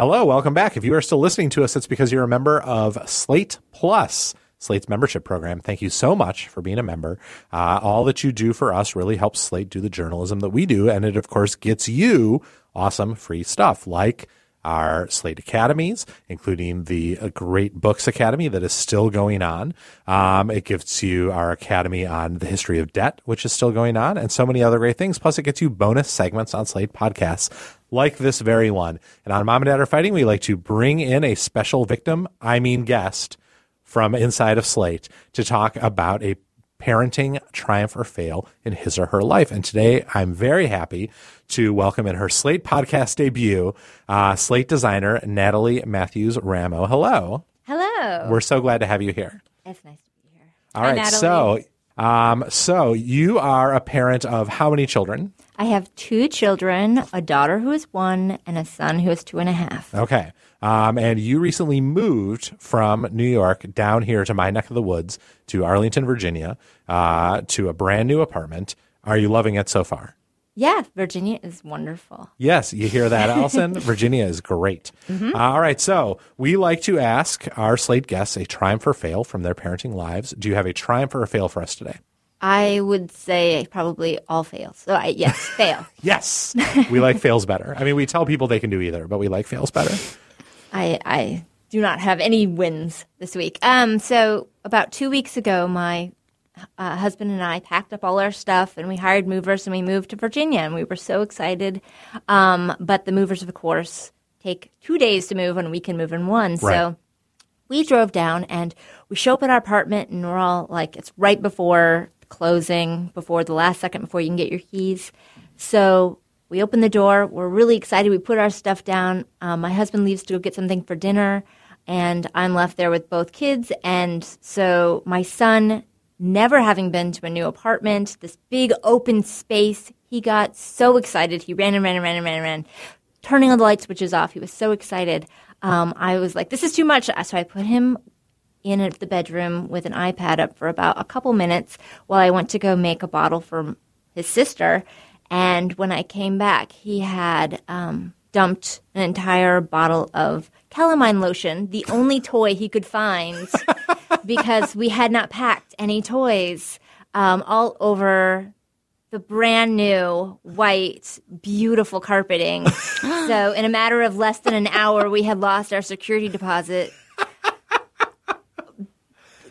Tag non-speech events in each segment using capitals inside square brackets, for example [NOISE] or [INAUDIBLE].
Hello, welcome back. If you are still listening to us, it's because you're a member of Slate Plus. Slate's membership program. Thank you so much for being a member. Uh, all that you do for us really helps Slate do the journalism that we do. And it, of course, gets you awesome free stuff like our Slate Academies, including the Great Books Academy that is still going on. Um, it gives you our Academy on the history of debt, which is still going on, and so many other great things. Plus, it gets you bonus segments on Slate podcasts like this very one. And on Mom and Dad Are Fighting, we like to bring in a special victim, I mean guest, from inside of Slate to talk about a parenting triumph or fail in his or her life. And today I'm very happy to welcome in her Slate podcast debut, uh, Slate designer Natalie Matthews Ramo. Hello. Hello. We're so glad to have you here. It's nice to be here. All Hi, right. Natalie. So, um, so you are a parent of how many children? I have two children, a daughter who is one and a son who is two and a half. Okay. Um, and you recently moved from New York down here to my neck of the woods to Arlington, Virginia, uh, to a brand new apartment. Are you loving it so far? Yeah, Virginia is wonderful. Yes, you hear that, [LAUGHS] Allison? Virginia is great. Uh, all right, so we like to ask our Slate guests a triumph or fail from their parenting lives. Do you have a triumph or a fail for us today? I would say probably all fails. So I, yes, [LAUGHS] fail. Yes, we like fails better. I mean, we tell people they can do either, but we like fails better. I, I do not have any wins this week. Um, so about two weeks ago, my uh, husband and I packed up all our stuff and we hired movers and we moved to Virginia and we were so excited. Um, but the movers, of course, take two days to move and we can move in one. Right. So we drove down and we show up at our apartment and we're all like, it's right before closing, before the last second before you can get your keys. So we open the door. We're really excited. We put our stuff down. Um, my husband leaves to go get something for dinner, and I'm left there with both kids. And so my son, never having been to a new apartment, this big open space, he got so excited. He ran and ran and ran and ran and ran, turning all the light switches off. He was so excited. Um, I was like, this is too much. So I put him in the bedroom with an iPad up for about a couple minutes while I went to go make a bottle for his sister. And when I came back, he had um, dumped an entire bottle of calamine lotion, the only toy he could find, [LAUGHS] because we had not packed any toys, um, all over the brand new white, beautiful carpeting. [GASPS] so, in a matter of less than an hour, we had lost our security deposit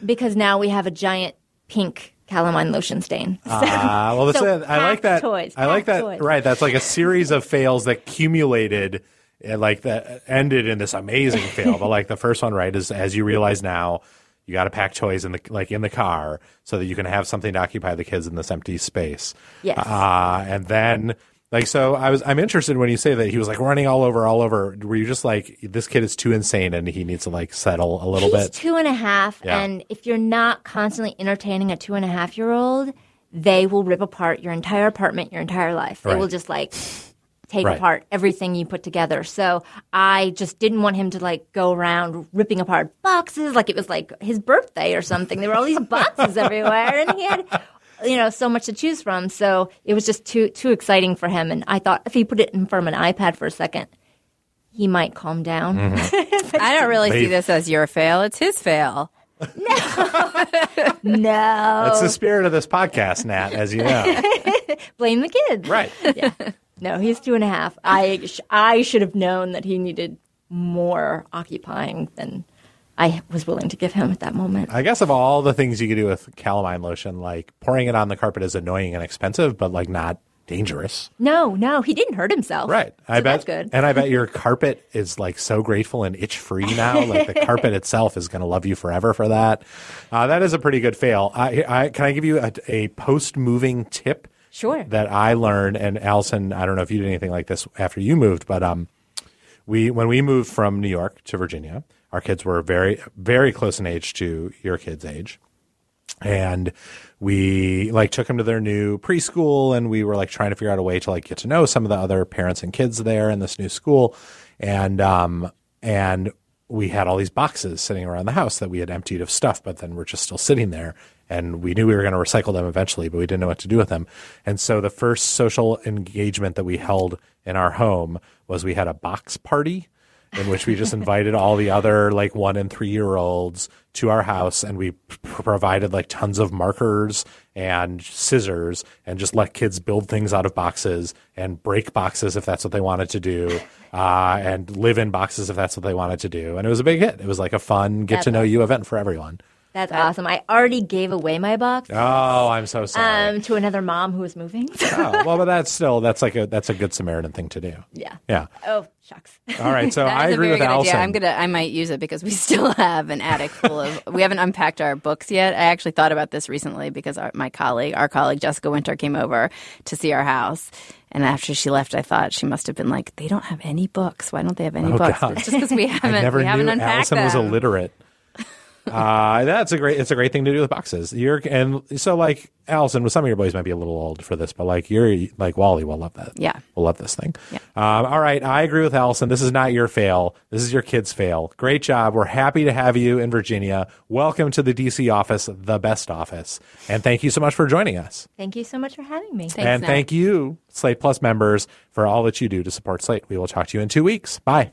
because now we have a giant pink calamine lotion stain. [LAUGHS] So, Ah, well, that's so it. I like that. Toys, I like that. toys. Right. That's like a series of fails that accumulated, uh, like that ended in this amazing fail. But like the first one, right, is as you realize now, you got to pack toys in the like in the car so that you can have something to occupy the kids in this empty space. Yes. Uh, and then. Like so, I was. I'm interested when you say that he was like running all over, all over. Were you just like this kid is too insane and he needs to like settle a little He's bit? two and a half, Yeah. and if you're not constantly entertaining a two and a half year old, they will rip apart your entire apartment, your entire life. They Right. will just like take Right. apart everything you put together. So I just didn't want him to like go around ripping apart boxes like it was like his birthday or something. There were all these [LAUGHS] boxes everywhere, and he had. You know, so much to choose from. So it was just too too exciting for him. And I thought if he put it in front of an iPad for a second, he might calm down. Mm-hmm. [LAUGHS] I don't really Wait. see this as your fail. It's his fail. no, [LAUGHS] no. That's the spirit of this podcast, Nat, as you know. blame the kid. right. No, he's two and a half. I, sh- I should have known that he needed more occupying than I was willing to give him at that moment. I guess of all the things you could do with calamine lotion, like pouring it on the carpet is annoying and expensive, but like not dangerous. No, no, he didn't hurt himself. Right. I So bet. that's good. And I bet your carpet is like so grateful and itch free now. like the [LAUGHS] carpet itself is going to love you forever for that. Uh, that is a pretty good fail. I, I, can I give you a, a post moving tip? Sure. That I learned, and Allison, I don't know if you did anything like this after you moved, but um, we when we moved from New York to Virginia, our kids were very very close in age to your kids' age and we like took them to their new preschool and we were like trying to figure out a way to like get to know some of the other parents and kids there in this new school and um and we had all these boxes sitting around the house that we had emptied of stuff but then we're just still sitting there and we knew we were going to recycle them eventually but we didn't know what to do with them. And so the first social engagement that we held in our home was we had a box party in which we just [LAUGHS] invited all the other like one and three year olds to our house and we p- provided like tons of markers and scissors and just let kids build things out of boxes and break boxes if that's what they wanted to do [LAUGHS] uh, and live in boxes if that's what they wanted to do. And it was a big hit. It was like a fun get to know you event for everyone That's awesome. I already gave away my box oh i'm so sorry um, to another mom who was moving. oh, well but [LAUGHS] that's still that's like a that's a good samaritan thing to do yeah. yeah Oh, shucks. all right so [LAUGHS] I agree a very with good Allison. Idea. I'm gonna. I might use it because we [LAUGHS] still have an attic full of. we haven't unpacked our books yet. I actually thought about this recently because our, my colleague, our colleague Jessica Winter, came over to see our house. And after she left, I thought she must have been like, "They don't have any books. Why don't they have any Oh, books?" God. It's just because we haven't. I never we knew haven't unpacked Allison them. was illiterate. Uh, that's a great. It's a great thing to do with boxes. You're and so like Allison. With some of your boys might be a little old for this, but like you're like Wally will love that. Yeah. will love this thing. Um, all right, I agree with Allison. This is not your fail. This is your kid's fail. Great job. We're happy to have you in Virginia. Welcome to the DC office, the best office, and thank you so much for joining us. Thank you so much for having me. Thanks, and Nat. thank you, Slate Plus members, for all that you do to support Slate. We will talk to you in two weeks. Bye.